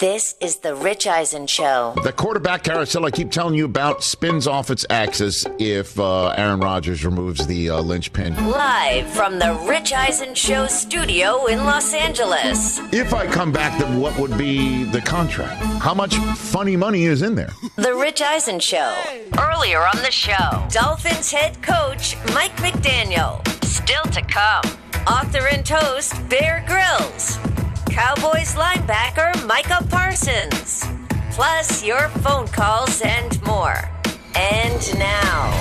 This is the Rich Eisen Show. The quarterback carousel I keep telling you about spins off its axis if uh, Aaron Rodgers removes the uh, linchpin. Live from the Rich Eisen Show studio in Los Angeles. If I come back, then what would be the contract? How much funny money is in there? The Rich Eisen Show. Earlier on the show, Dolphins head coach Mike McDaniel. Still to come, author and host Bear Grylls. Cowboys linebacker Micah Parsons. Plus your phone calls and more. And now,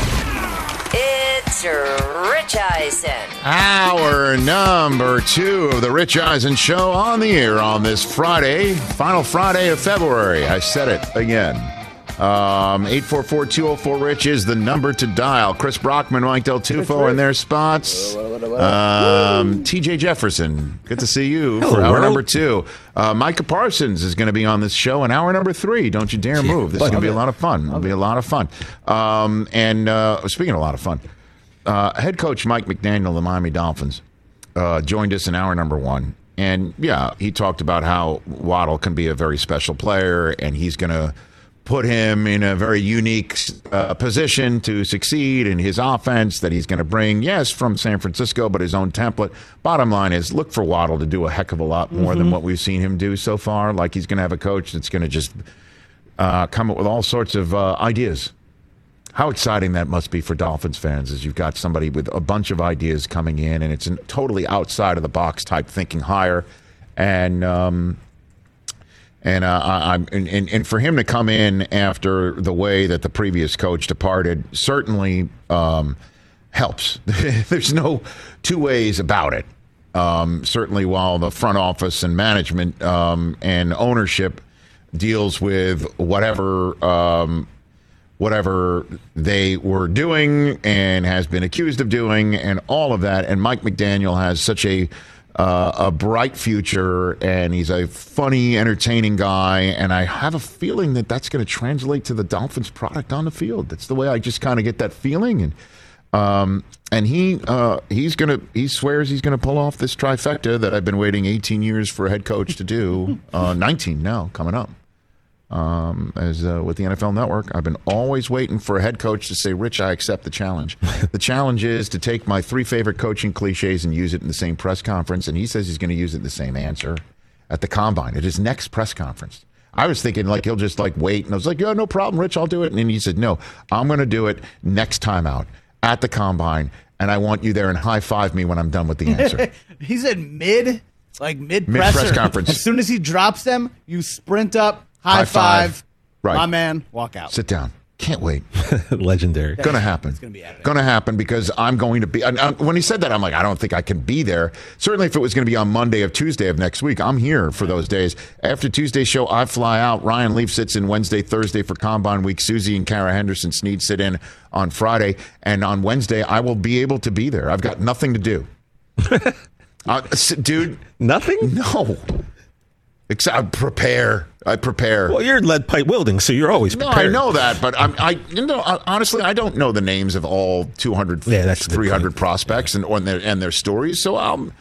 it's Rich Eisen. Hour number two of the Rich Eisen Show on the air on this Friday, final Friday of February. I said it again. Um, 844-204-RICH is the number to dial. Chris Brockman, Mike Del Tufo in their spots. Um, TJ Jefferson, good to see you for hour world. number two. Uh, Micah Parsons is going to be on this show in hour number three. Don't you dare move. This is going to be a lot of fun. It'll be a lot of fun. Um, and uh, speaking of a lot of fun, uh, head coach Mike McDaniel of the Miami Dolphins uh, joined us in hour number one. And yeah, he talked about how Waddle can be a very special player and he's going to put him in a very unique uh, position to succeed in his offense that he's going to bring, yes, from San Francisco, but his own template. Bottom line is look for Waddle to do a heck of a lot more than what we've seen him do so far. Like he's going to have a coach that's going to just uh, come up with all sorts of uh, ideas. How exciting that must be for Dolphins fans is you've got somebody with a bunch of ideas coming in, and it's a totally outside of the box type thinking higher. And um, and uh, I'm and, and, and for him to come in after the way that the previous coach departed certainly um, helps. There's no two ways about it. Um, certainly, while the front office and management um, and ownership deals with whatever um, whatever they were doing and has been accused of doing, and all of that. And Mike McDaniel has such a uh, a bright future, and he's a funny, entertaining guy. And I have a feeling that that's going to translate to the Dolphins' product on the field. That's the way I just kind of get that feeling. And um, and he uh, he's gonna he swears he's gonna pull off this trifecta that I've been waiting 18 years for a head coach to do. Uh, 19 now coming up um, as uh, with the NFL Network. I've been always waiting for a head coach to say, "Rich, I accept the challenge." the challenge is to take my three favorite coaching cliches and use it in the same press conference. And he says he's going to use it in the same answer at the combine at his next press conference. I was thinking like he'll just like wait, and I was like, "Yeah, no problem, Rich, I'll do it." And then he said, "No, I'm going to do it next time out at the combine." And I want you there and high five me when I'm done with the answer. He said mid, like mid Mid-press conference. As soon as he drops them, you sprint up, high, High five. five, Right. my man, walk out. Sit down. Can't wait. Legendary. Going to happen. gonna be epic. Going to happen because I'm going to be. and, uh, when he said that, I'm like, I don't think I can be there. Certainly, if it was going to be on Monday of Tuesday of next week, I'm here for those days. After Tuesday's show, I fly out. Ryan Leaf sits in Wednesday, Thursday for Combine Week. Susie and Kara Henderson Sneed sit in on Friday, and on Wednesday, I will be able to be there. I've got nothing to do. uh, dude, Nothing? no. Except I prepare. I prepare. Well, you're lead pipe welding, so you're always prepared. No, prepared. I know that, but I'm, I, you know, honestly, I don't know the names of all 200, Yeah, that's 300 point. prospects and, or their, and their stories. So, um,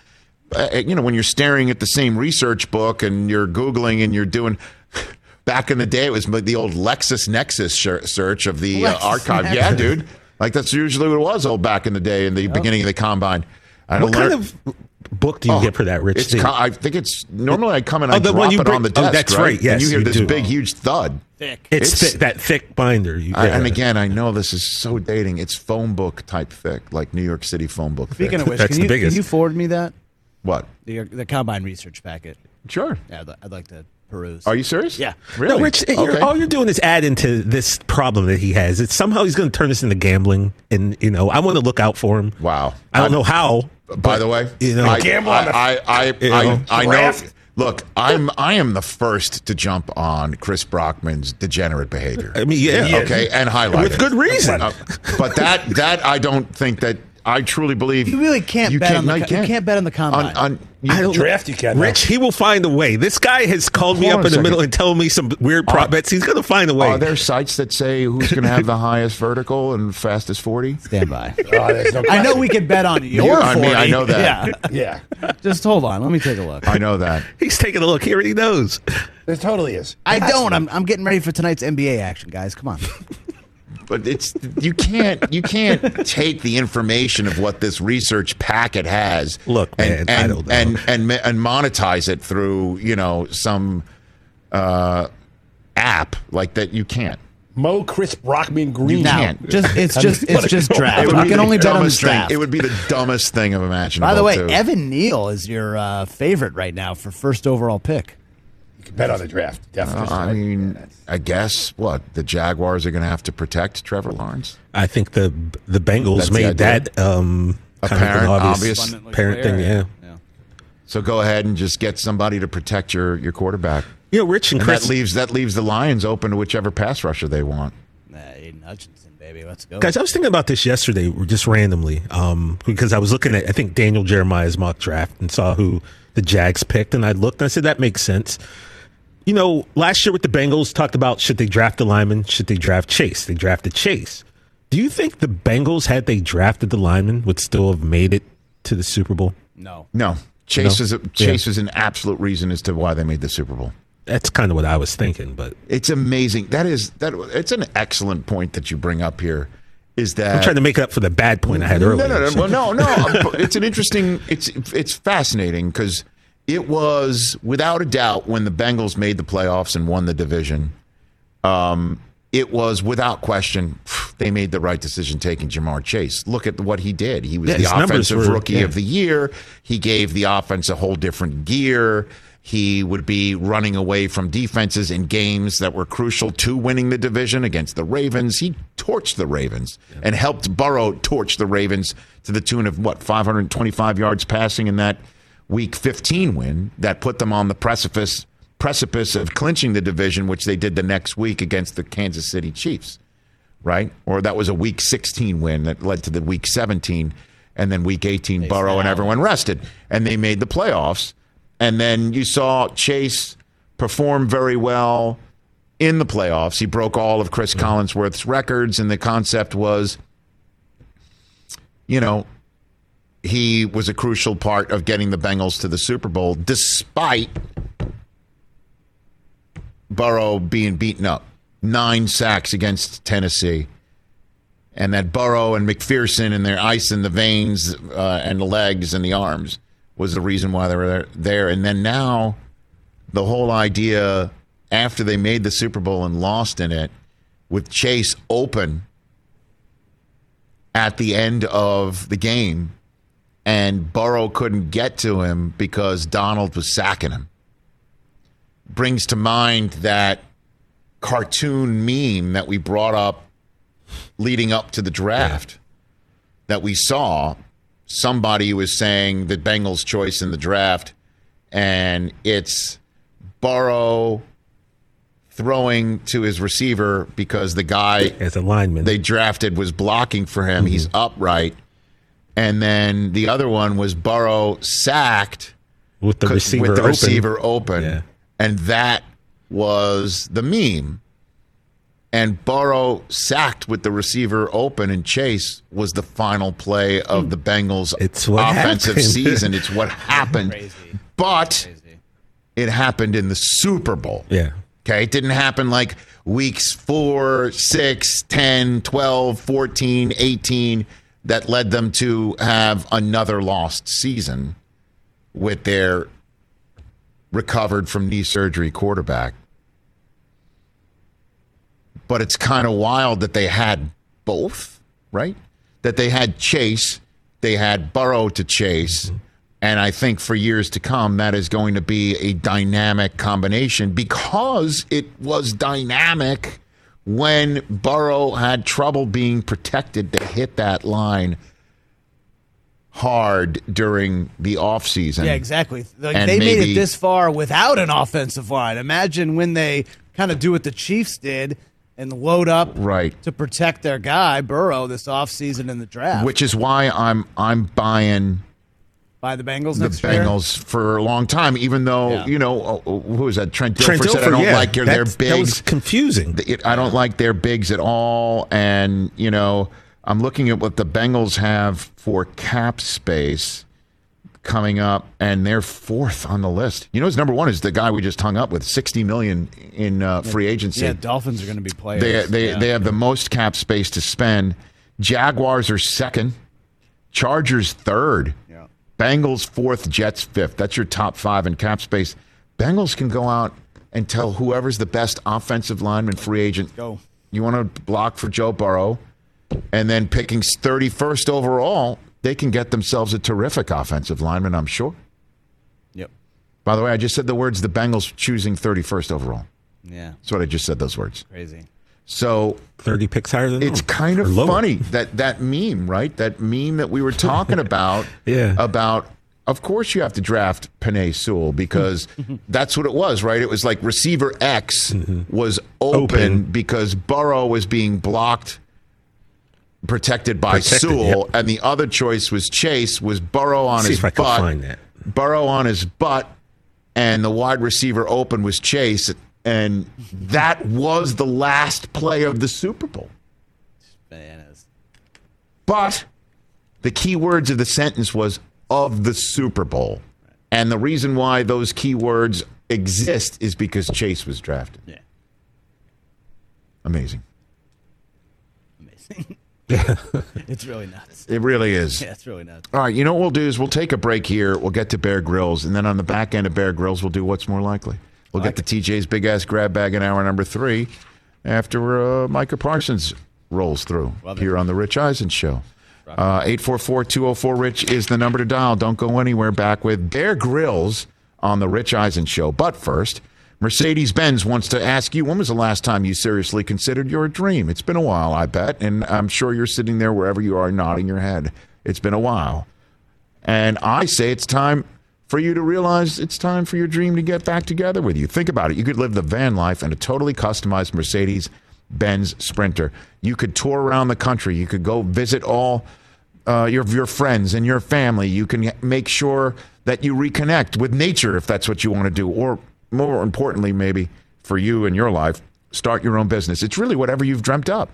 uh, you know, when you're staring at the same research book and you're Googling and you're doing, back in the day, it was the old LexisNexis search of the uh, archive. Yeah, dude. Like that's usually what it was old back in the day in the beginning of the combine. I What don't kind learn- of book do you Oh, get for that, Rich? It's Steve? I think it's normally I come and I Oh, the drop one you it bring- on the oh, desk. that's right. right, and yes, you hear you this do. big, huge thud. Thick. it's, it's- thick, that thick binder. You, I, yeah. and again, I know this is so dating. It's phone book type thick, like New York City phone book. Speaking thick. of which, That's can the you, can you forward me that what? the, the combine research packet? Sure. Yeah, I'd, I'd like to peruse. Are you serious? Yeah. Really? No, Rich, you're, Okay. all you're doing is adding to this problem that he has. It's somehow he's going to turn this into gambling, and you know I want to look out for him. Wow. I don't I'm- know how. By the way, you know, I, gamble I, on the- I, I, I, know, I know. Look, I'm I am the first to jump on Chris Brockman's degenerate behavior. I mean, yeah, Okay, and highlight with it. good reason. Uh, but that that I don't think that I truly believe You really can't you bet can't, on the no, co- you can't bet on the combine. On, on, you, I don't- Draft you can. Rich, he will find a way. This guy has called me up in a the middle and told me some weird prop Are- bets. He's going to find a way. are there sites that say who's going to have the highest vertical and fastest forty? Stand by. Oh, no I know we can bet on your You- I mean, 40. I know that. Yeah. Yeah, Just hold on. Let me take a look. I know that. He's taking a look He already knows. there totally is. I don't. I'm, I'm getting ready for tonight's NBA action, guys. Come on. But it's you can't you can't take the information of what this research packet has. Look, man, and I and, don't know. and and and monetize it through you know some uh, app like that. You can't. Mo Chris Brockman Green. Now, can't. just it's just mean, it's just draft. It would You be can the only bet on the dumbest thing. draft. It would be the dumbest thing of imaginable. By the way, too. Evan Neal is your uh, favorite right now for first overall pick. You can bet on the draft. Definitely. Uh, I mean, I guess what the Jaguars are going to have to protect Trevor Lawrence. I think the the Bengals That's the made idea. that um, kind of Apparent, obvious, obvious. parent thing. Yeah. So go ahead and just get somebody to protect your your quarterback. You know, Rich and And Chris. that leaves that leaves the Lions open to whichever pass rusher they want. Nah, Aidan Hutchinson, baby. Let's go. Guys, I was thinking about this yesterday, just randomly, um, because I was looking at, I think, Daniel Jeremiah's mock draft and saw who the Jags picked, and I looked and I said, that makes sense. You know, last year with the Bengals, talked about should they draft a lineman, should they draft Chase? They drafted Chase. Do you think the Bengals, had they drafted the lineman, would still have made it to the Super Bowl? no. No, Chase No? is a, Chase is an absolute reason as to why they made the Super Bowl. That's kind of what I was thinking, but It's amazing. That is that. It's an excellent point that you bring up here. Is that I'm trying to make it up for the bad point I had earlier. No, no, no, well, no, no. it's an interesting. It's it's fascinating because it was without a doubt when the Bengals made the playoffs and won the division. Um, it was without question they made the right decision taking Ja'Marr Chase. Look at what he did. He was Yeah, the offensive were- rookie yeah. of the year. He gave the offense a whole different gear. He would be running away from defenses in games that were crucial to winning the division against the Ravens. He torched the Ravens and helped Burrow torch the Ravens to the tune of what 525 yards passing in that Week 15 win that put them on the precipice precipice of clinching the division, which they did the next week against the Kansas City Chiefs right? Or that was a week 16 win that led to the week 17, and then week 18, Burrow and everyone rested, and they made the playoffs. And then you saw Chase perform very well in the playoffs. He broke all of Cris Collinsworth's records, and the concept was, you know, he was a crucial part of getting the Bengals to the Super Bowl, despite Burrow being beaten up. Nine sacks against Tennessee. And that Burrow and McPherson and their ice in the veins uh, and the legs and the arms was the reason why they were there- there. And then now, the whole idea after they made the Super Bowl and lost in it, with Chase open at the end of the game, and Burrow couldn't get to him because Donald was sacking him, brings to mind that cartoon meme that we brought up leading up to the draft that we saw. Somebody was saying the Bengals' choice in the draft, and it's Burrow throwing to his receiver because the guy As a lineman. they drafted was blocking for him. He's mm-hmm. upright. And then the other one was Burrow sacked with the receiver with the open. receiver open. Yeah. And that was the meme. And Burrow sacked with the receiver open, and Chase was the final play of the Bengals' It's offensive happened. season. It's what happened. But it happened in the Super Bowl. Yeah. Okay. It didn't happen like weeks four, six, 10, 12, 14, 18 that led them to have another lost season with their recovered from knee surgery quarterback. But it's kind of wild that they had both, right? That they had Chase, they had Burrow to chase. And I think for years to come, that is going to be a dynamic combination because it was dynamic when Burrow had trouble being protected to hit that line. hard during the offseason. Yeah, exactly. Like they made it this far without an offensive line. Imagine when they kind of do what the Chiefs did and load up Right. to protect their guy Burrow this offseason in the draft. Which is why I'm I'm buying by the Bengals the next year. Bengals for a long time, even though Yeah. you know who is that Trent Dilfer Trent said I don't yeah, like your, their bigs. that was confusing. it, I don't like their bigs at all. And, you know, I'm looking at what the Bengals have for cap space coming up, and they're fourth on the list. You know, his number one is the guy we just hung up with, 60 million in uh, free agency. Yeah, Dolphins are going to be players. they they, Yeah. they have the most cap space to spend. Jaguars are second, Chargers third, Yeah. Bengals fourth, Jets fifth. That's your top five in cap space. Bengals can go out and tell whoever's the best offensive lineman free agent. Go. You want to block for Joe Burrow, and then picking 31st overall, they can get themselves a terrific offensive lineman, I'm sure. Yep. By the way, I just said the words the Bengals choosing 31st overall. Yeah. That's what I just said, those words. Crazy. So 30 picks higher than it's them. kind of funny that that meme, right? That meme that we were talking about. Yeah. About, of course, you have to draft Penei Sewell because that's what it was, right? It was like receiver X mm-hmm. was open, Open. because Burrow was being blocked, protected by Protected, Sewell, and the other choice was Chase. Was Burrow on See his if I can butt? Burrow on his butt, and the wide receiver open was Chase, and that was the last play of the Super Bowl. Bananas. But the key words of the sentence was of the Super Bowl. And the reason why those key words exist is because Chase was drafted. Yeah. Amazing. Amazing. it's really nuts. It really is. Yeah, it's really nuts. All right, you know what we'll do is we'll take a break here. We'll get to Bear Grylls, and then on the back end of Bear Grylls, we'll do what's more likely. We'll get to TJ's big ass grab bag in hour number three after uh, Micah Parsons rolls through here on the Rich Eisen Show. Uh, 844-204-RICH is the number to dial. Don't go anywhere. Back with Bear Grylls on the Rich Eisen Show. But first, Mercedes-Benz wants to ask you, when was the last time you seriously considered your dream? It's been a while, I bet, and I'm sure you're sitting there wherever you are nodding your head. It's been a while. And I say it's time for you to realize it's time for your dream to get back together with you. Think about it. You could live the van life in a totally customized Mercedes Benz Sprinter. You could tour around the country. You could go visit all uh, your your friends and your family. You can make sure that you reconnect with nature if that's what you want to do, or more importantly, maybe for you in your life, start your own business. It's really whatever you've dreamt up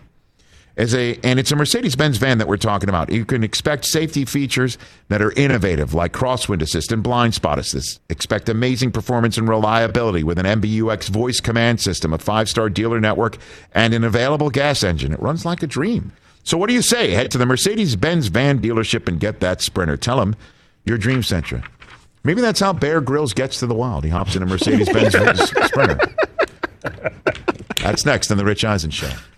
as a and it's a Mercedes-Benz van that we're talking about. You can expect safety features that are innovative like crosswind assist and blind spot assist. Expect amazing performance and reliability with an MBUX voice command system, a five-star dealer network, and an available gas engine. It runs like a dream. So what do you say? Head to the Mercedes-Benz van dealership and get that Sprinter. Tell them your dream centra. Maybe that's how Bear Grylls gets to the wild. He hops in a Mercedes-Benz Sprinter. That's next on the Rich Eisen Show.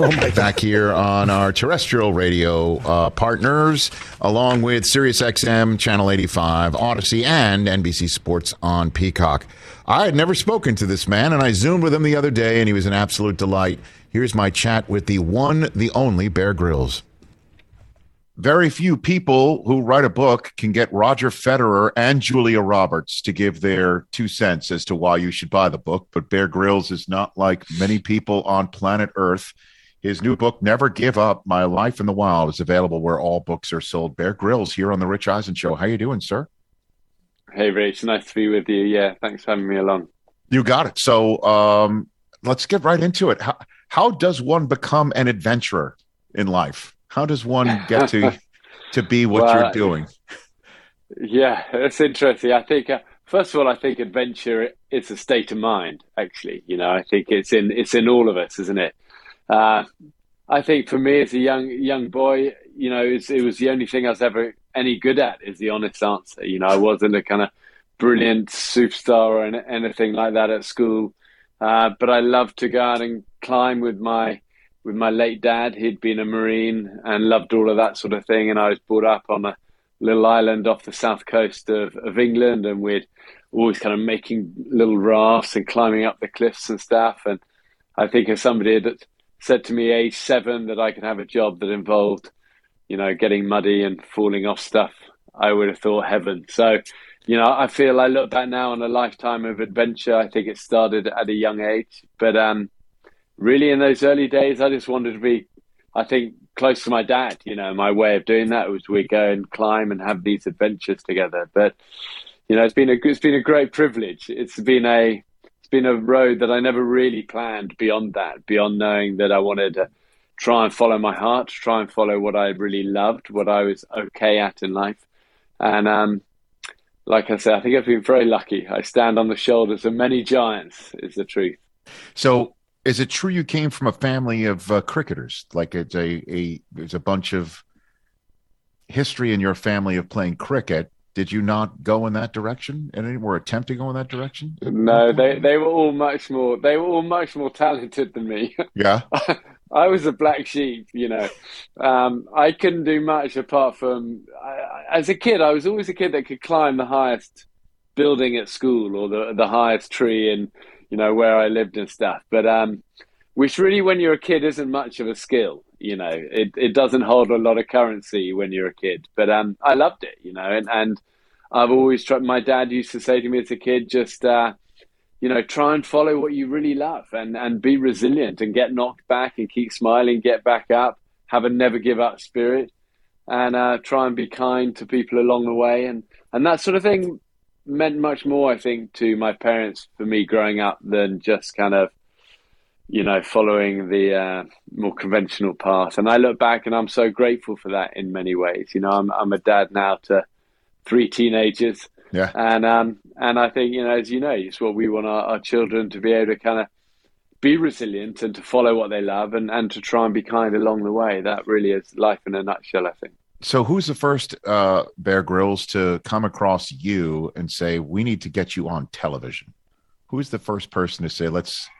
Back here on our terrestrial radio uh, partners, along with SiriusXM, Channel 85, Odyssey, and NBC Sports on Peacock. I had never spoken to this man, and I zoomed with him the other day, and he was an absolute delight. Here's my chat with the one, the only Bear Grylls. Very few people who write a book can get Roger Federer and Julia Roberts to give their two cents as to why you should buy the book. But Bear Grylls is not like many people on planet Earth. His new book, Never Give Up: My Life in the Wild, is available where all books are sold. Bear Grylls here on the Rich Eisen Show. How you doing, sir? Hey, Rich. Nice to be with you. Yeah, thanks for having me along. You got it. So um, let's get right into it. How, how does one become an adventurer in life? How does one get to to be what Well, you're doing? Yeah, it's interesting. I think uh, first of all, I think adventure it's a state of mind. Actually, you know, I think it's in it's in all of us, isn't it? Uh, I think for me as a young young boy, you know, it was the only thing I was ever any good at. Is the honest answer. You know, I wasn't a kind of brilliant superstar or anything like that at school, uh, but I loved to go out and climb with my with my late dad. He'd been a marine and loved all of that sort of thing, and I was brought up on a little island off the south coast of, of England, and we'd always kind of making little rafts and climbing up the cliffs and stuff. And I think as somebody that said to me age seven that I could have a job that involved, you know, getting muddy and falling off stuff, I would have thought heaven. So, you know, I feel I look back now on a lifetime of adventure. I think it started at a young age, but um, really in those early days, I just wanted to be, I think, close to my dad. You know, my way of doing that was we go and climb and have these adventures together. But you know, it's been a it's been a great privilege. It's been a been a road that I never really planned beyond that, beyond knowing that I wanted to try and follow my heart, try and follow what I really loved, what I was okay at in life, and um. Like I said, I think I've been very lucky. I stand on the shoulders of many giants, is the truth. So, is it true you came from a family of uh, cricketers? Like it's a, a a bunch of history in your family of playing cricket. Did you not go in that direction? And any or attempt to go in that direction? No, they they were all much more they were all much more talented than me. Yeah. I was a black sheep, you know. Um, I couldn't do much apart from I, I- as a kid. I was always a kid that could climb the highest building at school or the the highest tree and you know where I lived and stuff. But um, which really, when you're a kid, isn't much of a skill. You know, it it doesn't hold a lot of currency when you're a kid. But um, I loved it, you know, and and I've always tried. My dad used to say to me as a kid, just. Uh, you know, try and follow what you really love and, and be resilient and get knocked back and keep smiling, get back up, have a never give up spirit and uh, try and be kind to people along the way. And, and that sort of thing meant much more, I think, to my parents for me growing up than just kind of, you know, following the uh, more conventional path. And I look back and I'm so grateful for that in many ways. You know, I'm, I'm a dad now to three teenagers. Yeah. And um and I think you know as you know it's what we want our, our children to be able to kind of be resilient and to follow what they love and and to try and be kind along the way. That really is life in a nutshell. I think. So, who's the first uh, Bear Grylls to come across you and say, "We need to get you on television"? Who's the first person to say, "Let's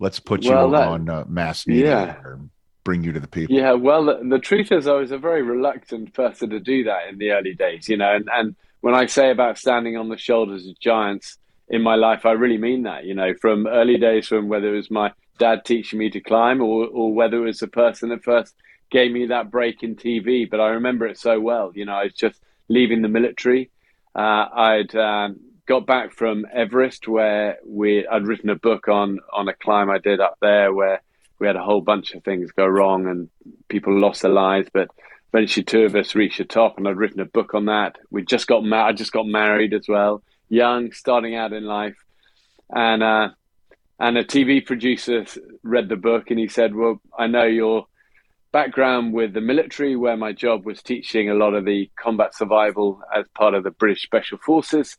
let's put you Well, that- on uh, mass media Yeah. or bring you to the people"? Yeah, well, the, the truth is, I was a very reluctant person to do that in the early days, you know. And, and when I say about standing on the shoulders of giants in my life, I really mean that, you know, from early days, from whether it was my dad teaching me to climb or, or whether it was the person that first gave me that break in TV. But I remember it so well, you know, I was just leaving the military. Uh, I'd um, got back from Everest where we I'd written a book on on a climb I did up there where we had a whole bunch of things go wrong and people lost their lives, but eventually two of us reached the top, and I'd written a book on that. We just got ma- I just got married as well, young, starting out in life, and uh, and a TV producer read the book and he said, "Well, I know your background with the military, where my job was teaching a lot of the combat survival as part of the British Special Forces."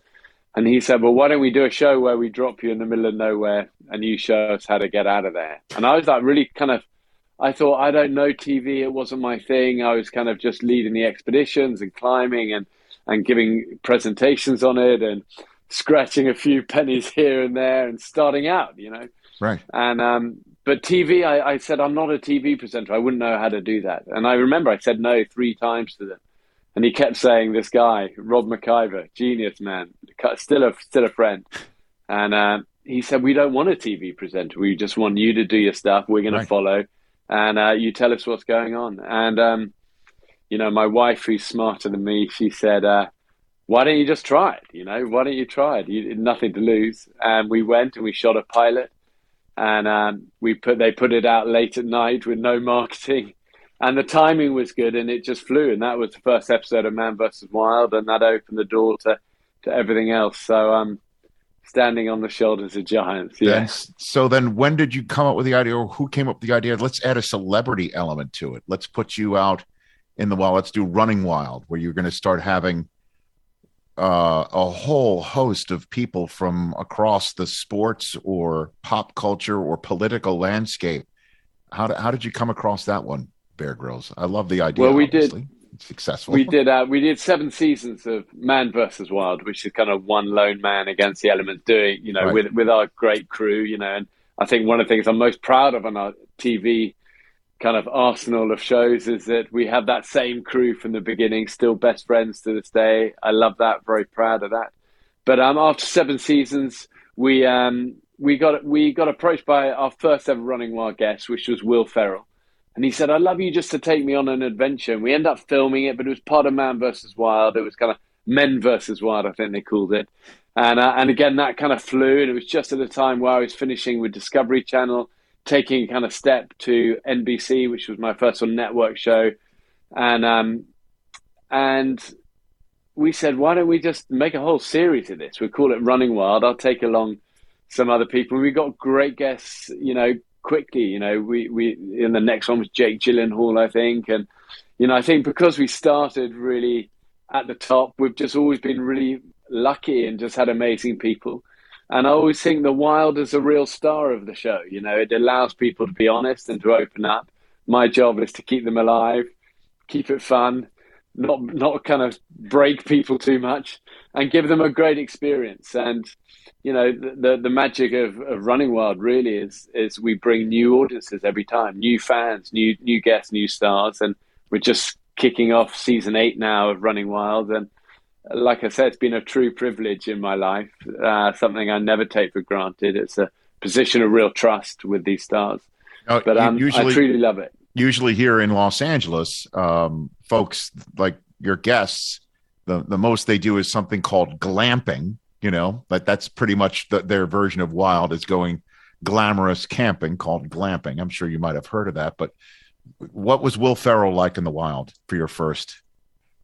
And he said, Well, why don't we do a show where we drop you in the middle of nowhere and you show us how to get out of there? And I was like, really kind of, I thought, I don't know TV. It wasn't my thing. I was kind of just leading the expeditions and climbing and, and giving presentations on it and scratching a few pennies here and there and starting out, you know. Right. And um, but TV, I, I said I'm not a TV presenter. I wouldn't know how to do that. And I remember I said no three times to them, and he kept saying, "This guy, Rob McIver, genius man, still a still a friend." And uh, he said, "We don't want a TV presenter. We just want you to do your stuff. We're going Right. to follow, and uh, you tell us what's going on." And um, you know, my wife, who's smarter than me, she said, uh, "Why don't you just try it? You know, why don't you try it? You nothing to lose." And we went and we shot a pilot, and um, we put they put it out late at night with no marketing, and the timing was good, and it just flew. And that was the first episode of Man vs Wild, and that opened the door to to everything else. So, um, standing on the shoulders of giants, yeah. so then when did you come up with the idea or who came up with the idea? Let's add a celebrity element to it. Let's put you out in the wild. Let's do Running Wild, where you're going to start having uh, a whole host of people from across the sports or pop culture or political landscape. How how did you come across that one, Bear Grylls? I love the idea. Well, we did- obviously. It's successful. We did uh, we did seven seasons of Man versus Wild, which is kind of one lone man against the elements, doing you know Right. with with our great crew, you know. And I think one of the things I'm most proud of on our TV kind of arsenal of shows is that we have that same crew from the beginning, still best friends to this day. I love that, very proud of that. But um, after seven seasons, we um, we got we got approached by our first ever Running Wild guest, which was Will Ferrell. And he said, I'd love you just to take me on an adventure. And we end up filming it, but it was part of Man versus Wild. It was kind of Men versus Wild, I think they called it. And, uh, and again, that kind of flew. And it was just at a time where I was finishing with Discovery Channel, taking kind of step to NBC, which was my first on network show. And, um, and we said, why don't we just make a whole series of this? We call it Running Wild. I'll take along some other people. We got great guests, you know, quickly. You know, we we in the next one was Jake Gyllenhaal, I think, and you know, I think because we started really at the top, we've just always been really lucky and just had amazing people. And I always think the Wild is a real star of the show. You know, it allows people to be honest and to open up. My job is to keep them alive, keep it fun, not not kind of break people too much, and give them a great experience. And you know, the the, the magic of, of Running Wild really is is we bring new audiences every time, new fans, new new guests, new stars, and we're just kicking off season eight now of Running Wild. And like I said, it's been a true privilege in my life, uh, something I never take for granted. It's a position of real trust with these stars. Uh, But um, I truly love it. Usually here in Los Angeles, um, folks like your guests, the the most they do is something called glamping. You know, but that's pretty much the, their version of wild is going glamorous camping called glamping. I'm sure you might have heard of that. But what was Will Ferrell like in the wild for your first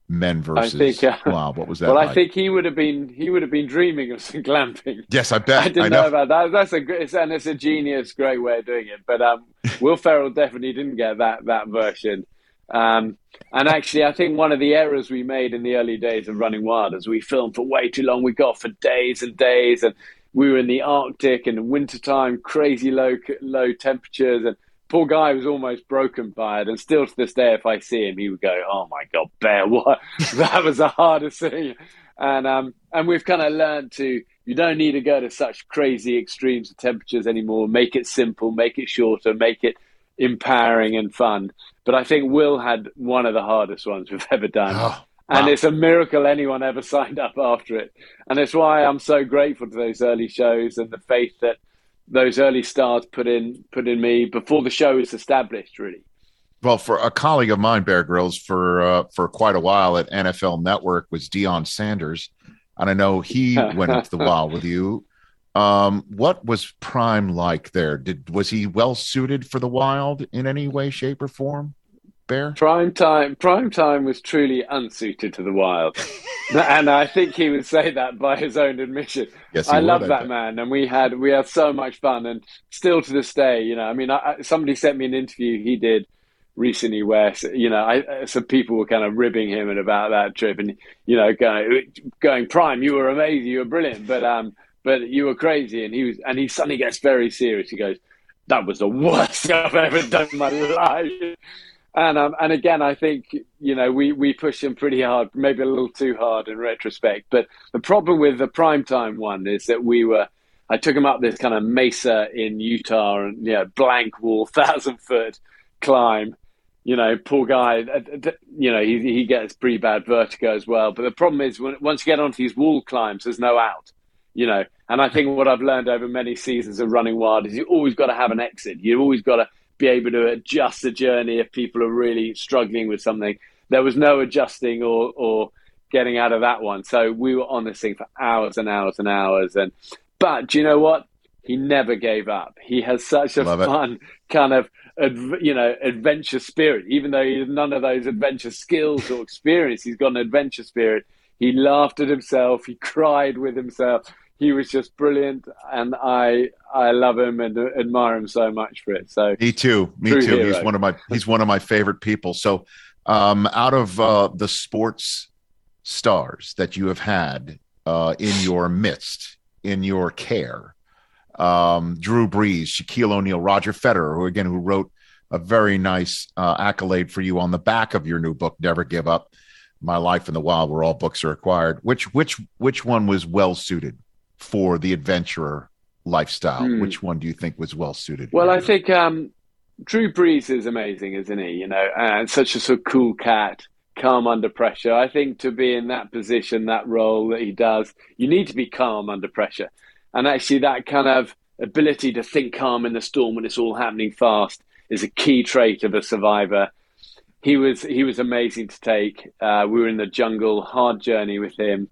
men versus think, uh, wild? What was that? Well, like? I think he would have been he would have been dreaming of some glamping. yes, I bet. I didn't I know. know. about that. That's a great, and it's a genius, great way of doing it. But um, Will Ferrell definitely didn't get that that version. Um, and actually, I think one of the errors we made in the early days of Running Wild is we filmed for way too long. We got for days and days, and we were in the Arctic in the wintertime, crazy low low temperatures, and poor guy was almost broken by it. And still to this day, if I see him, he would go, "Oh my god, Bear, what? that was the hardest thing." And um, and we've kind of learned to you don't need to go to such crazy extremes of temperatures anymore. Make it simple, make it shorter, make it empowering and fun. But I think Will had one of the hardest ones we've ever done. Oh, And wow. it's a miracle anyone ever signed up after it. And it's why I'm so grateful to those early shows and the faith that those early stars put in put in me before the show was established, really. Well, for a colleague of mine, Bear Grylls, for uh, for quite a while at NFL Network was Deion Sanders, and I know he went into the wild with you. Um, what was Prime like there? Did was he well suited for the wild in any way, shape, or form? Bear, Prime time prime time was truly unsuited to the wild. and I think he would say that by his own admission. Yes, I would, love I that man, and we had we had so much fun, and still to this day, you know, I mean, I, somebody sent me an interview he did recently where you know I, some people were kind of ribbing him and about that trip, and you know, going going prime, you were amazing, you were brilliant, but um, but you were crazy, and he was, and he suddenly gets very serious. He goes, "That was the worst thing I've ever done in my life." And um, and again, I think you know we we pushed him pretty hard, maybe a little too hard in retrospect. But the problem with the primetime one is that we were. I took him up this kind of mesa in Utah, and you know, blank wall, thousand foot climb. You know, poor guy. uh, You know, he he gets pretty bad vertigo as well. But the problem is, when, once you get onto these wall climbs, there's no out. You know, and I think what I've learned over many seasons of running wild is you always got to have an exit. You've always got to be able to adjust the journey if people are really struggling with something. There was no adjusting or, or getting out of that one. So we were on this thing for hours and hours and hours. And but do you know what? He never gave up. He has such a Love it. fun kind of you know adventure spirit. Even though he has none of those adventure skills or experience, he's got an adventure spirit. He laughed at himself. He cried with himself. He was just brilliant, and I I love him and uh, admire him so much for it. So Me too. Me too. He's one of my he's one of my favorite people. So, um, out of uh, the sports stars that you have had uh, in your midst, in your care, um, Drew Brees, Shaquille O'Neal, Roger Federer, who again who wrote a very nice uh, accolade for you on the back of your new book, Never Give Up. My Life in the Wild, where all books are acquired. Which which which one was well suited for the adventurer lifestyle? Hmm. Which one do you think was well suited? Well, I think um, Drew Brees is amazing, isn't he? You know, and such a sort of cool cat, calm under pressure. I think to be in that position, that role that he does, you need to be calm under pressure. And actually, that kind of ability to think calm in the storm when it's all happening fast is a key trait of a survivor. He was he was amazing to take. Uh, we were in the jungle, hard journey with him.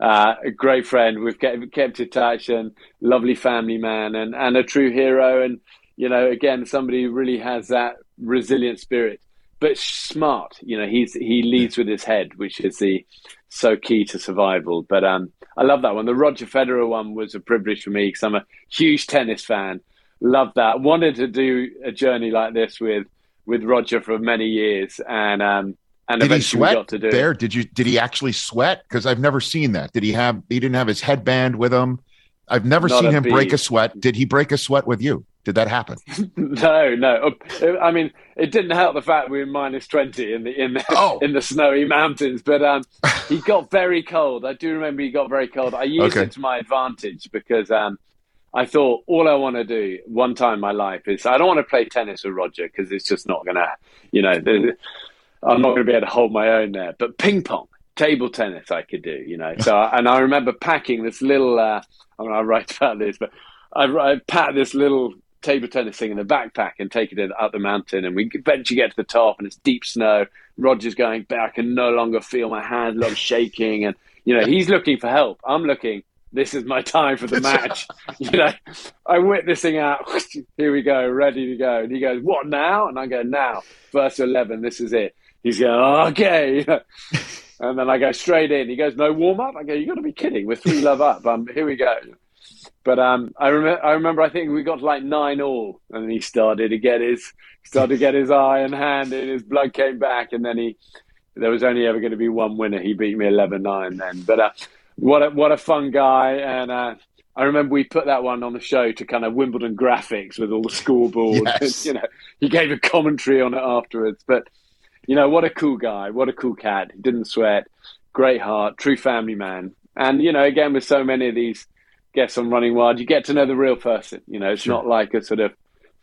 Uh, a great friend. We've kept, kept in touch and lovely family man and, and a true hero. And, you know, again, somebody who really has that resilient spirit, but smart. You know, he's he leads with his head, which is the so key to survival. But um, I love that one. The Roger Federer one was a privilege for me because I'm a huge tennis fan. Love that. Wanted to do a journey like this with with Roger for many years, and um, and did he sweat got to do there? Did you? Did he actually sweat? Because I've never seen that. Did he have? He didn't have his headband with him. I've never Not seen him break a sweat. Did he break a sweat with you? Did that happen? No, no. I mean, it didn't help the fact we were minus twenty in the in the, Oh. in the snowy mountains. But um, he got very cold. I do remember he got very cold. I used Okay. it to my advantage because um, I thought all I want to do one time in my life is I don't want to play tennis with Roger because it's just not gonna, you know, I'm not going to be able to hold my own there. But ping pong, table tennis, I could do, you know. So and I remember packing this little. Uh, I mean, I write about this, but I, I packed this little table tennis thing in the backpack and taking it up the mountain. And we eventually get to the top, and it's deep snow. Roger's going back. I can no longer feel my hand, love shaking, and you know he's looking for help. I'm looking. This is my time for the match. you know, I whip this thing out. Here we go, ready to go. And he goes, "What now?" And I go, "Now, first eleven. This is it." He's going, "Okay." And then I go straight in. He goes, "No warm up." I go, "You got to be kidding! We're three love up. Um, here we go." But um, I remember, I remember, I think we got like nine all, and he started to get his started to get his eye and hand in. His blood came back, and then he there was only ever going to be one winner. He beat me 11-9 then. But uh, what a, what a fun guy, and uh, I remember we put that one on the show to kind of Wimbledon graphics with all the scoreboard. Yes. you know, he gave a commentary on it afterwards, but. You know, what a cool guy. What a cool cat. He didn't sweat. Great heart. True family man. And, you know, again, with so many of these guests on Running Wild, you get to know the real person. You know, it's not like a sort of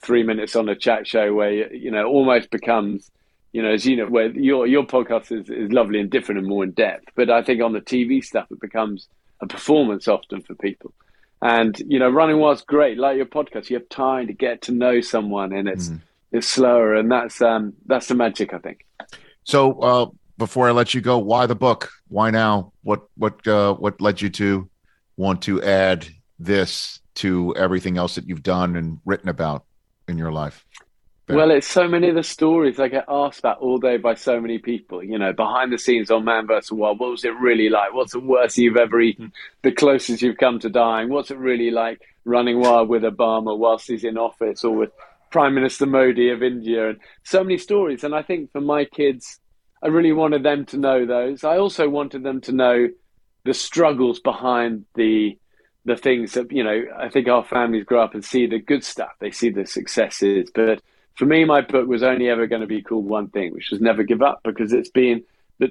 three minutes on a chat show where, you, you know, almost becomes, you know, as you know, where your, your podcast is, is lovely and different and more in depth. But I think on the TV stuff, it becomes a performance often for people. And, you know, Running Wild's great. Like your podcast, you have time to get to know someone and it's, mm. It's slower. And that's, um, that's the magic, I think. So uh, before I let you go, why the book? Why now? What what uh, what led you to want to add this to everything else that you've done and written about in your life? Fair. Well, it's so many of the stories I get asked about all day by so many people. You know, behind the scenes on Man vs. Wild, what was it really like? What's the worst you've ever eaten? The closest you've come to dying? What's it really like running wild with Obama whilst he's in office or with Prime Minister Modi of India? And so many stories. And I think for my kids, I really wanted them to know those. I also wanted them to know the struggles behind the the things that you know. I think our families grow up and see the good stuff. They see the successes, but for me, my book was only ever going to be called one thing, which was never give up, because it's been the,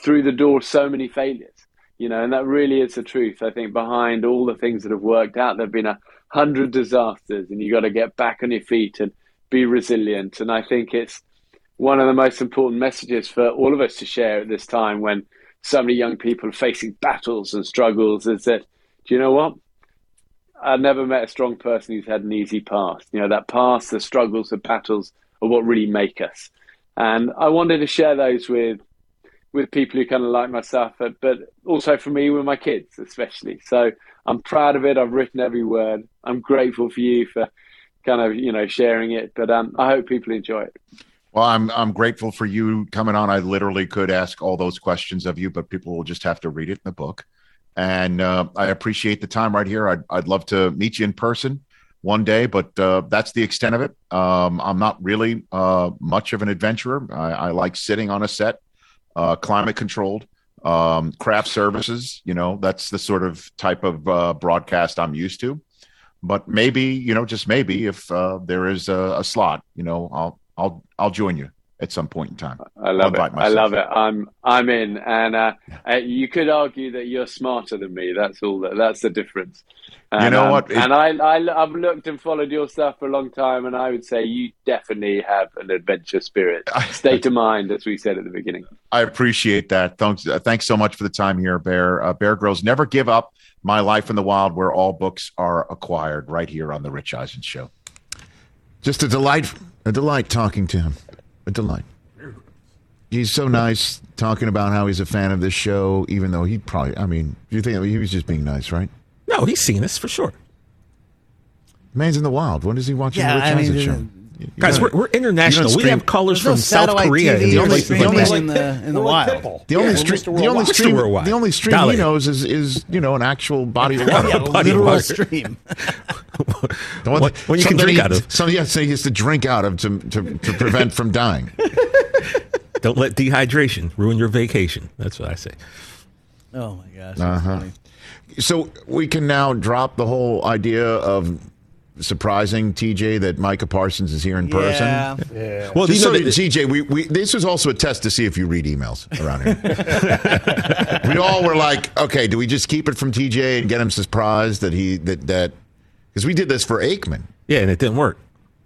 through the door so many failures. You know, and that really is the truth. I think behind all the things that have worked out, there've been a hundred disasters, and you got to get back on your feet and be resilient. And I think it's one of the most important messages for all of us to share at this time when so many young people are facing battles and struggles is that, do you know what? I've never met a strong person who's had an easy past. You know, that past, the struggles, the battles are what really make us. And I wanted to share those with with people who kind of like myself, but, but also for me with my kids, especially. So I'm proud of it. I've written every word. I'm grateful for you for kind of, you know, sharing it, but um, I hope people enjoy it. Well, I'm I'm grateful for you coming on. I literally could ask all those questions of you, but people will just have to read it in the book. And uh, I appreciate the time right here. I'd I'd love to meet you in person one day, but uh, that's the extent of it. Um, I'm not really uh, much of an adventurer. I, I like sitting on a set, uh, climate controlled, um, craft services. You know, that's the sort of type of uh, broadcast I'm used to. But maybe, you know, just maybe, if uh, there is a, a slot, you know, I'll I'll I'll join you at some point in time. I love I'll it. I love it. I'm I'm in, and uh, uh, you could argue that you're smarter than me. That's all. That, that's the difference. And, You know um, what? It- and I, I I've looked and followed your stuff for a long time, and I would say you definitely have an adventure spirit, state of mind, as we said at the beginning. I appreciate that. Thanks, uh, thanks so much for the time here, Bear. Uh, Bear Grylls never give up. My life in the wild, where all books are acquired, right here on the Rich Eisen Show. Just a delight, a delight talking to him. A delight. He's so nice talking about how he's a fan of this show, even though he probably, I mean, you think he was just being nice, right? No, he's seen us for sure. Man's in the wild. When does he watching Yeah, the Rich I Eisen mean, show? Uh, You Guys, we're, we're international. We have callers There's no from South Korea TV and or places streaming like in the in the We're like wild. Pitbull. The only Yeah, stream, the only Mr. stream, the only stream Dolly. he knows is is you know an actual body of water. a Buddy literal water. stream. The one- One- one you can drink he- out of. Some, yeah, so he has to drink out of to, to, to prevent from dying. Don't let dehydration ruin your vacation. That's what I say. Oh my gosh. Uh-huh. So we can now drop the whole idea of surprising TJ that Micah Parsons is here in person. Yeah. Yeah. Well, Just you know, TJ, we, we this was also a test to see if you read emails around here. we all were like, okay, do we just keep it from TJ and get him surprised that he that that because we did this for Aikman. yeah, and it didn't work.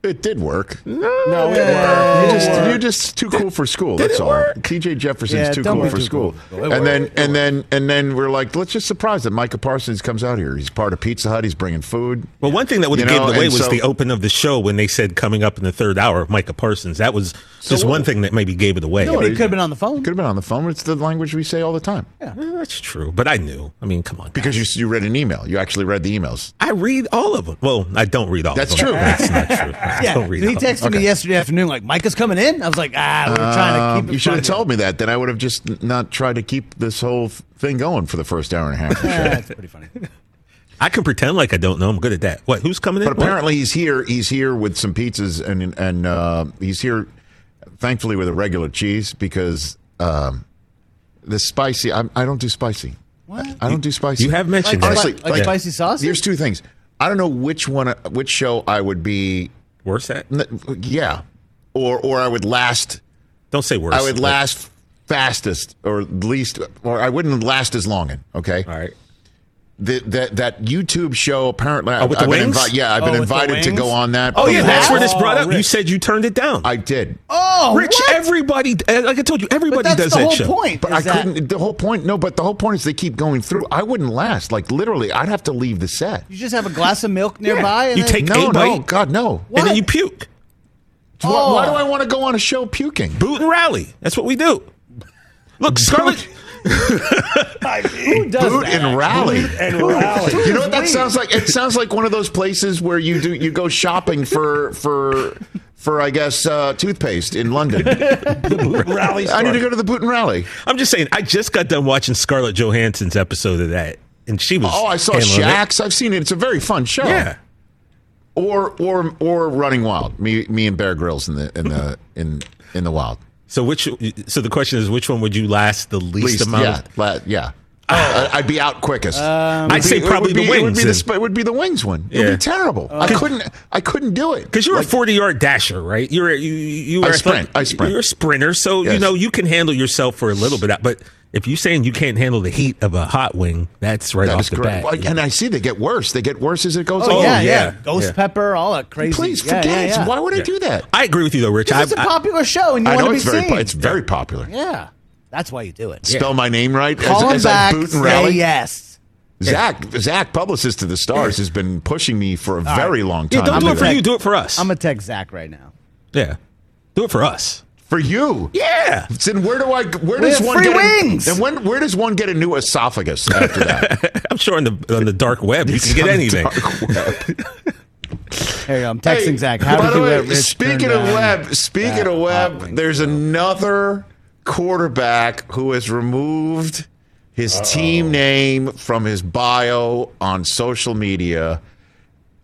It did work. no, no it worked. You're just, you're just too cool for school. That's all. TJ Jefferson's Yeah, too cool for too school. cool for school. And then and then and then we're like, let's just surprise that Micah Parsons comes out here. He's part of Pizza Hut. He's bringing food. Well, one thing that would have You gave it away was so- the open of the show when they said coming up in the third hour, of Micah Parsons. That was just one thing that maybe gave it away. It could have been on the phone. Could have been on the phone. It's the language we say all the time. Eh, that's true, but I knew. I mean, come on. Because you you read an email. You actually read the emails. I read all of them. Well, I don't read all That's of them. true. That's not true. I Yeah, don't read he all of them. texted me yesterday afternoon like Micah's coming in. I was like, ah, we're trying to keep it. Um, you should have told me that. Then I would have just not tried to keep this whole thing going for the first hour and a half. Of the that's pretty funny. I can pretend like I don't know. I'm good at that. What? Who's coming in? But What? apparently he's here. He's here with some pizzas and and uh, he's here, thankfully with a regular cheese because um, the spicy. I, I don't do spicy. What? I don't do spicy. you have mentioned Like, that. Honestly, like, like- spicy sauce? Here's two things. I don't know which one, which show I would be. Worse at. Yeah, or or I would last. Don't say worse. I would last fastest or least, or I wouldn't last as long in. Okay. All right. The, that that YouTube show apparently. Oh, with I've the been wings? invi- yeah, I've Oh, been with invited to go on that. Oh yeah, that's where this Oh, brought up. You said you turned it down. I did. oh, Rich, what? everybody, uh, like I told you, But everybody that's does the that whole show. point. But I that- couldn't. The whole point. No, but the whole point is they keep going through. I wouldn't last. Like literally, I'd have to leave the set. You just have a glass of milk nearby. And You then- take No, a no, bite, God, no. and then you puke. Why, why Oh. do I want to go on a show puking? Boot and rally. That's what we do. Look, Scarlett. Who does Boot that? and rally. and rally. You know what that sounds like? It sounds like one of those places where you do you go shopping for for for I guess uh, toothpaste in London. rally. I need to go to the Boot and Rally. I'm just saying. I just got done watching Scarlett Johansson's episode of that, and she was. Oh, I saw handling it. I've seen it. It's a very fun show. Yeah. Or or or Running Wild. Me me and Bear Grylls in the in the in in the wild. So which? So the question is, which one would you last the least, amount? yeah, of? la- yeah. I- I'd be out quickest. Um, I'd It'd say probably would the be, It would wings be the, it would be the wings one. It would Yeah. be terrible. Uh, I couldn't. I couldn't do it Because you're a 40 yard dasher, right? You're a, you you I are sprint. athletic- I sprint. You're a sprinter, so you know you can handle yourself for a little bit. But if you're saying you can't handle the heat of a hot wing, that's right That off the correct. bat. Well, And I see they get worse. They get worse as it goes Oh, on. yeah, yeah, yeah. Ghost Yeah. pepper, all that crazy. Please yeah, forget yeah, it. yeah. Why would I do that? I agree with you though, Rich. I, it's a popular show, and you I want know to be it's very. seen. It's very popular. yeah, that's why you do it. Spell my name right. Call him as, as back. Say yes. Zach, Zach, publicist to the stars, has been pushing me for a very long yeah, time. don't to do it for that. you. Do it for us. I'm gonna text Zach right now. yeah, do it for us. For you. Yeah. Then where do I? Where We does have one free get? a- wings! and when? Where does one get a new esophagus after that? I'm sure on the on the dark web you can get anything. Here you go. I'm texting Hey, Zach. How by the you way, let Rich speaking of down web, speaking of hot web, there's another quarterback who has removed his team name from his bio on social media.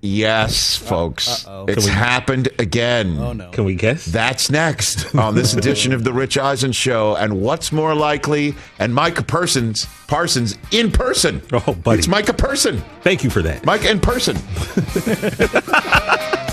Yes, folks, it's happened again. Oh no. Can we guess? That's next on this edition of the Rich Eisen Show. And what's more likely? And Micah Parsons, Parsons in person. Oh, buddy. It's Micah Person. Thank you for that. Mike in person.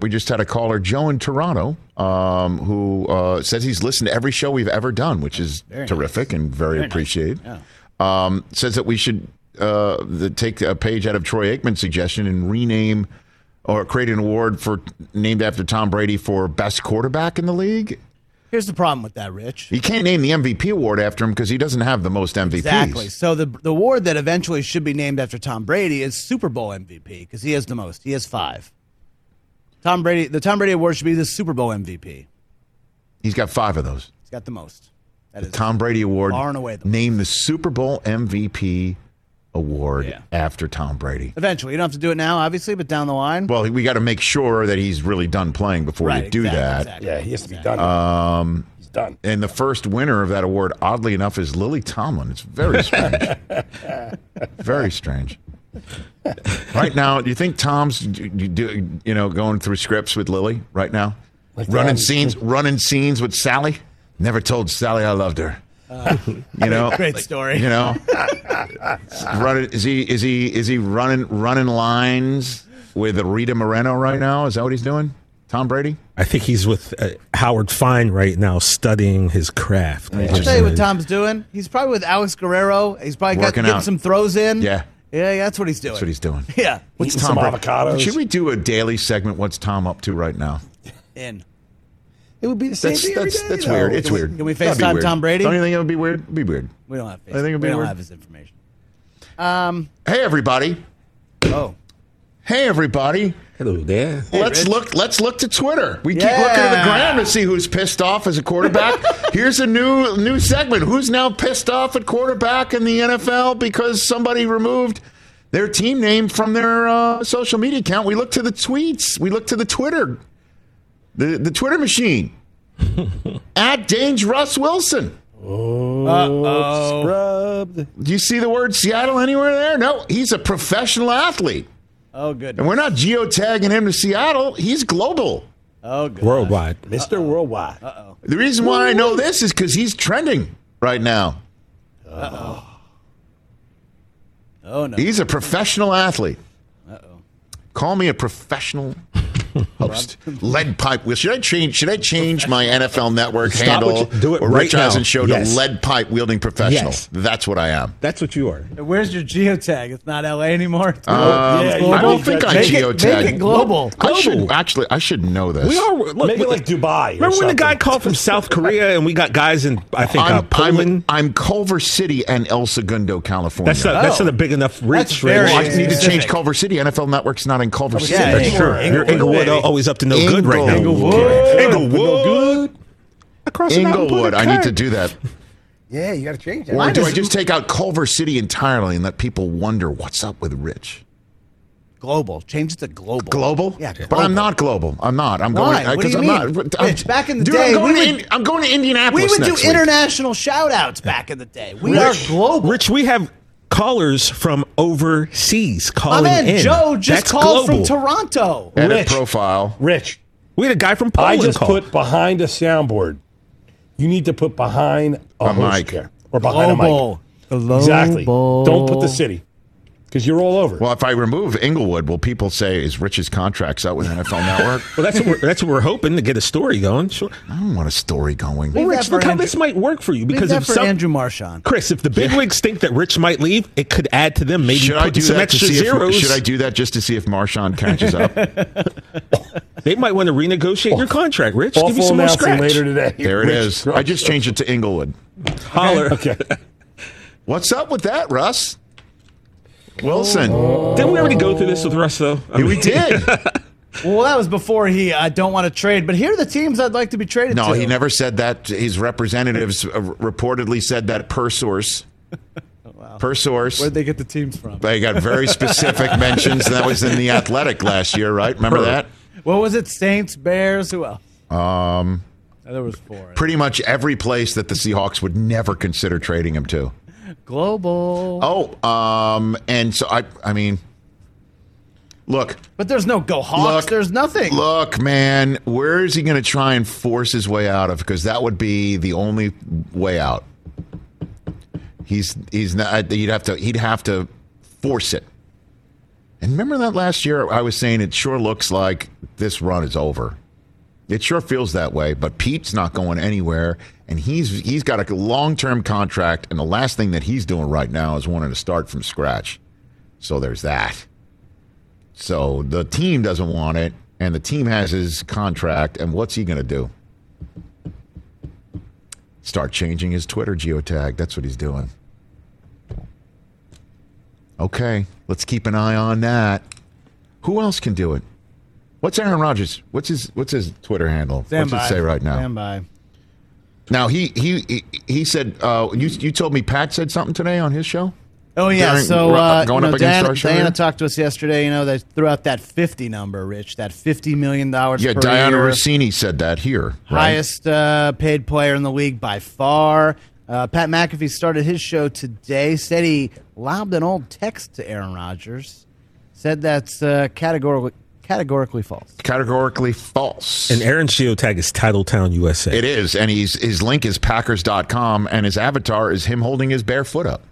We just had a caller, Joe in Toronto, um, who uh, says he's listened to every show we've ever done, which is terrific and very, appreciated. Um, says that we should uh, the, take a page out of Troy Aikman's suggestion and rename or create an award for named after Tom Brady for best quarterback in the league. Here's the problem with that, Rich. You can't name the MVP award after him because he doesn't have the most MVPs. Exactly. So the the award that eventually should be named after Tom Brady is Super Bowl MVP because he has the most. He has five. Tom Brady. The Tom Brady award should be the Super Bowl MVP. He's got five of those. He's got the most. That The is Tom Brady Award far and away the named the Super Bowl MVP award Yeah. after Tom Brady. Eventually, you don't have to do it now, obviously, but down the line. Well, we got to make sure that he's really done playing before Right, you do exactly, that. exactly. Yeah, he has to be done. Um, He's done. and the first winner of that award, oddly enough, is Lily Tomlin. It's very strange. very strange. Right now, do you think Tom's you do you know going through scripts with Lily right now, Like running um, scenes, running scenes with Sally? Never told Sally I loved her. you know, Great story. You know, running is he is he is he running running lines with Rita Moreno right now? Is that what he's doing? Tom Brady? I think he's with uh, Howard Fine right now, studying his craft. I'll tell you what Tom's doing. He's probably with Alex Guerrero. He's probably got, getting out. some throws in. Yeah. Yeah, that's what he's doing. That's what he's doing. Yeah. What's Eating Tom some Brady? avocados. Should we do a daily segment? What's Tom up to right now? In. It would be the same That's thing every that's day, that's though. weird. It's Can we- weird. can we That'd be FaceTime weird. Tom Brady? Don't you think it would be weird? It'd be weird. We don't have. I think it'd be we don't weird. have his information. Um. Hey everybody! Oh. Hey everybody! Hello there. let's Rich. look. Let's look to Twitter. We keep looking at the gram to see who's pissed off as a quarterback. Here's a new new segment. Who's now pissed off at quarterback in the NFL because somebody removed their team name from their uh, social media account? We look to the tweets. We look to the Twitter, the the Twitter machine at Dange Russ Wilson. Uh-oh. Scrubbed. Do you see the word Seattle anywhere there? No, he's a professional athlete. Oh, good. And we're not geotagging him to Seattle. He's global. Oh, good. Worldwide. Mr. Worldwide. Uh-oh. The reason why I know this is because he's trending right now. oh Oh no. He's a professional athlete. Uh-oh. Call me a professional Host. Lead pipe. Well, should I change? Should I change my NFL Network Stop handle? you- do it or right Rich Eisen now. show Yes. to lead pipe wielding professional. Yes. That's what I am. That's what you are. Where's your geotag? It's not LA anymore. Um, Yeah, I don't think I make it- geotag. make it global. I should actually. I should know this. We are. Look, Make it like Dubai. or Remember when the guy called from South Korea and we got guys in, I think, uh, I'm, Poland? I'm, I'm Culver City and El Segundo, California. that's not, that's Oh. not a big enough reach. very- Well, I need to change Culver City. NFL Network's not in Culver City. Yeah, That's true. Inglewood. You're Inglewood Inglewood. always up to no good right now. Inglewood. Inglewood. Across the mountain, Inglewood. put a I need to do that. Yeah, you got to change that. Or do I just take out Culver City entirely and let people wonder what's up with Rich? global. Change it to global. Global? Yeah, But I'm not global. I'm not. I'm Why? going What do you I'm mean? not. I'm- Rich, back in the Dude, day, I'm going, we to, would- In- I'm going to Indianapolis. We Indianapolis would do next week. international shout outs back in the day. We are global. Rich, we have callers from overseas My calling man in. Joe just That's called global. from Toronto. Edit Rich. profile. Rich, We had a guy from Poland I just call. put behind a soundboard. You need to put behind a, A mic. Or behind a Global. mic. Exactly. Don't put the city. Because you're all over. Well, if I remove Inglewood, will people say, is Rich's contracts out with NFL Network? well, that's what we're, that's what we're hoping to get a story going. Sure. I don't want a story going. Well, Rich, for look how Andrew- this might work for you because if for some, Andrew Marchand. Chris, if the bigwigs think that Rich might leave, it could add to them maybe Should I do some extra see zeros. if, Should I do that just to see if Marchand catches up? They might want to renegotiate your contract, Rich. Give you some more announcing scratch. later today. There it Rich is. Strong. I just changed it to Inglewood. Holler. Okay. What's up with that, Russ? Wilson. Didn't we already go through this with Russ, though? I we did. Well, that was before he I don't want to trade, but here are the teams I'd like to be traded No, to. he never said that. His representatives uh, reportedly said that per source. Per source. Where'd they get the teams from? They got very specific mentions. That was in the Athletic last year, right? Remember that? What was it? Saints, Bears, who else? Um, Oh, there was four. pretty much every place that the Seahawks would never consider trading him to. Global. Oh, um, and so I, I mean, look, But there's no go Hawks. Look, there's nothing. look, man, where is he going to try and force his way out of? Because that would be the only way out. He's he's not. He'd have to. He'd have to force it. And remember that last year, I was saying it sure looks like this run is over. It sure feels that way. But Pete's not going anywhere, and he's he's got a long term contract, and the last thing that he's doing right now is wanting to start from scratch. So there's that. So the team doesn't want it, and the team has his contract, and what's he going to do? Start changing his Twitter geotag. That's what he's doing. Okay, let's keep an eye on that. Who else can do it? What's Aaron Rodgers? What's his What's his Twitter handle? Stand What's by. it say right now? Stand by. Now he he he, he said uh, you you told me Pat said something today on his show. Oh yeah, During- so uh, going you up know, against Dianna, our show Dianna talked to us yesterday. You know, they threw out that fifty number, Rich. That fifty million dollars. Yeah, Dianna year. Russini said that here. Right? highest uh, paid player in the league by far. Uh, Pat McAfee started his show today. Said he lobbed an old text to Aaron Rodgers. Said that's uh, categorically categorically false. Categorically false. And Aaron's geotag is Titletown USA. It is, and he's his link is Packers.com, and his avatar is him holding his bare foot up.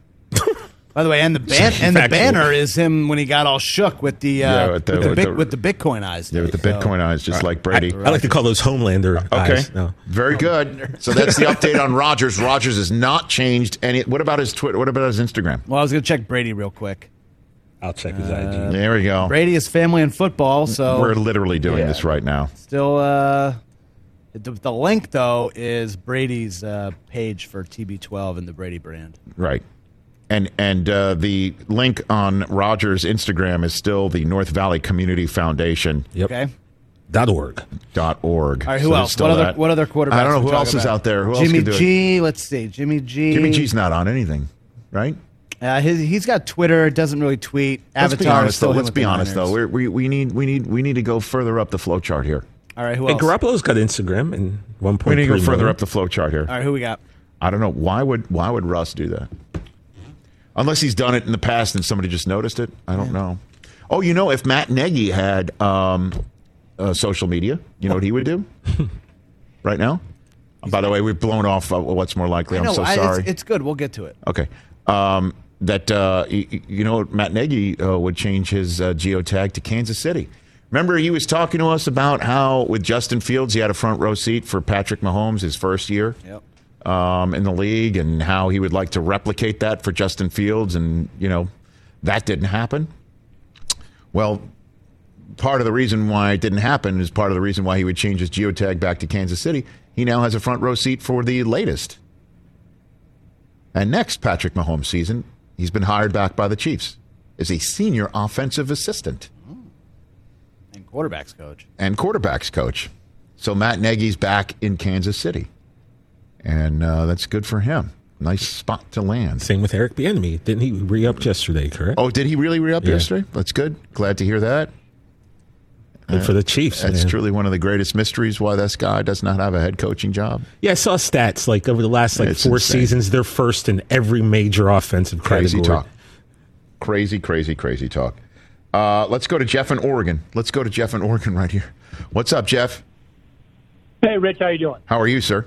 By the way, and the ban- and the banner is him when he got all shook with the uh, Yeah, with the- with, the, with the- with the Bitcoin eyes. Yeah, with the So- Bitcoin eyes, just like Brady. I like to call those Homelander Okay, eyes. No. very good. So that's the update on Rodgers. Rodgers has not changed any. What about his Twitter? What about his Instagram? Well, I was going to check Brady real quick. I'll check his Uh, IG. There we go. Brady is family and football, so We're literally doing Yeah. this right now. Still, uh, the, the link though is Brady's uh, page for TB12 and the Brady brand. Right. And and uh, the link on Rodgers' Instagram is still the North Valley Community Foundation. Yep. Okay. Dot org. Dot org. All right. Who So else? What other that. what other quarterbacks? I don't know we who talking else is about? out there. Who else Jimmy can do it? G. Let's see. Jimmy G. Jimmy G's not on anything, right? Uh, his, he's got Twitter. Doesn't really tweet. Let's be honest, though. Let's be honest, though. We're, we we need we need we need to go further up the flow chart here. All right. Who And else? Garoppolo's got Instagram and one point. We point. need to go further up the flow chart here. All right. Who we got? I don't know why would why would Russ do that? Unless he's done it in the past and somebody just noticed it. I don't know. Oh, you know, if Matt Nagy had um, uh, social media, you know what he would do right now. By the way, we've blown off uh, what's more likely. I I'm know. so I- sorry. It's, it's good. We'll get to it. Okay. Um, that uh, you know, Matt Nagy uh, would change his uh, geotag to Kansas City. Remember, he was talking to us about how with Justin Fields, he had a front row seat for Patrick Mahomes his first year Yep. um, in the league, and how he would like to replicate that for Justin Fields, and you know that didn't happen. Well, part of the reason why it didn't happen is part of the reason why he would change his geotag back to Kansas City. He now has a front row seat for the latest and next Patrick Mahomes season. He's been hired back by the Chiefs as a senior offensive assistant And quarterbacks coach. and quarterbacks coach. So Matt Nagy's back in Kansas City, and uh, that's good for him. Nice spot to land. Same with Eric Bieniemy. Didn't he re-up yesterday? Correct. Oh, did he really re-up Yeah. yesterday? That's good. Glad to hear that. Good for the Chiefs. That's man. truly one of the greatest mysteries why this guy does not have a head coaching job. Yeah, I saw stats like over the last like It's four insane. seasons, they're first in every major offensive Crazy category. talk. Crazy, crazy, crazy talk. Uh, let's go to Jeff in Oregon. Let's go to Jeff in Oregon right here. What's up, Jeff? Hey, Rich, how you doing? How are you, sir?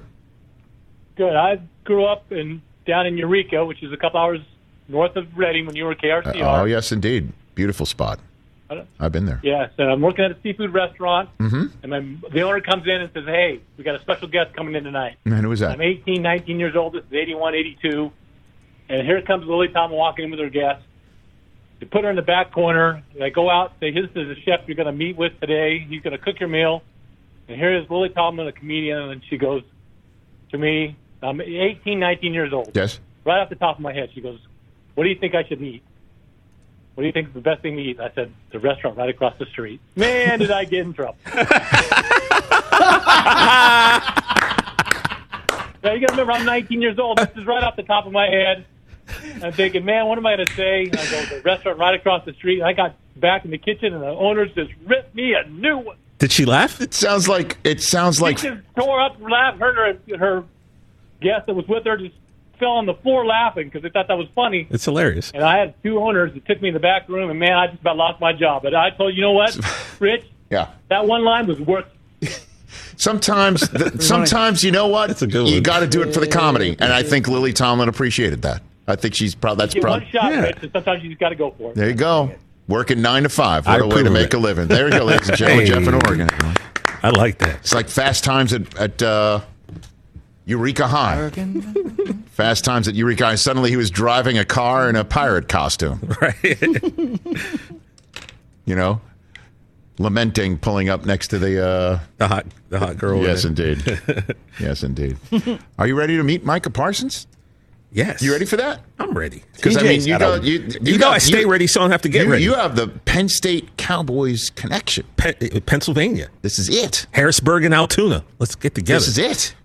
Good. I grew up in down in Eureka, which is a couple hours north of Redding when you were Uh, oh, yes, indeed. Beautiful spot. I've been there. Yes, and I'm working at a seafood restaurant, Mm-hmm. and my, the owner comes in and says, "Hey, we got a special guest coming in tonight." Man, who is that? I'm 18, 19 years old. This is 81, 82, and here comes Lily Tom walking in with her guest. They put her in the back corner. They go out. Say, "This is the chef you're going to meet with today. He's going to cook your meal." And here is Lily Tomlin, a comedian, and she goes to me, "I'm 18, 19 years old." Yes. right off the top of my head, she goes, "What do you think I should eat? What do you think is the best thing to eat?" I said, "The restaurant right across the street." Man, did I get in trouble! now you got to remember, I'm 19 years old. This is right off the top of my head. I'm thinking, man, what am I going to say? And I go, "The restaurant right across the street." I got back in the kitchen, and the owners just ripped me a new one. Did she laugh? It sounds like it sounds like She just tore up, laughed. Her her guest that was with her just fell on the floor laughing because they thought that was funny. It's hilarious. And I had two owners that took me in the back room, and man, I just about lost my job. But I told you, you know what, Rich, yeah. that one line was worth. Sometimes, th- sometimes you know what? a good You got to do it for the comedy, and I think Lily Tomlin appreciated that. I think she's probably That's probably one shot, Yeah. Rich, and sometimes you just got to go for it. There you go. Working nine to five. I What a way to make it. a living. There you go, ladies and gentlemen. Hey. Jeff in Oregon. I like that. It's like fast times at, at uh, Eureka High. Fast times at Eureka High. Suddenly he was driving a car in a pirate costume. Right. You know, lamenting, pulling up next to the. Uh, the hot the hot girl. yes, indeed. yes, indeed. Are you ready to meet Micah Parsons? Yes. You ready for that? I'm ready. Because I mean, you go, don't- you, You know I stay ready, so I don't have to get you, ready. You have the Penn State Cowboys connection. Pe- Pennsylvania, This is it. Harrisburg, and Altoona. Let's get together. This is it.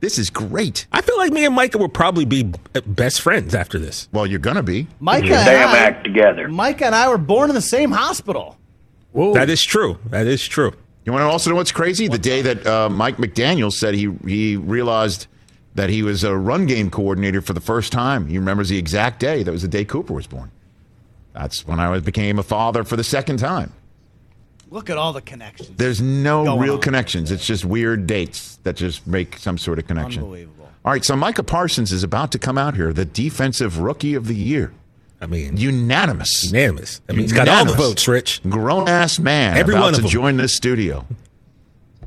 This is great. I feel like me and Micah will probably be best friends after this. Well, you're gonna be. Micah, and damn I, act together. Micah and I were born in the same hospital. That is true. That is true. You want to also know what's crazy? The day that uh, Mike McDaniel said he he realized that he was a run game coordinator for the first time. He remembers the exact day. That was the day Cooper was born. That's when I was, became a father for the second time. Look at all the connections. There's no real on. connections. It's just weird dates that just make some sort of connection. Unbelievable. All right, so Micah Parsons is about to come out here, the defensive rookie of the year. I mean, Unanimous. unanimous. I mean, he's got all the Unanimous. votes, Rich. Grown ass man Every about one of to them. join this studio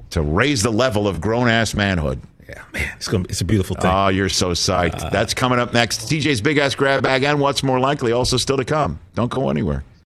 to raise the level of grown ass manhood. Yeah, man, it's gonna. It's a beautiful thing. Oh, you're so psyched. Uh, That's coming up next. TJ's Big Ass Grab Bag and what's more likely also still to come. Don't go anywhere.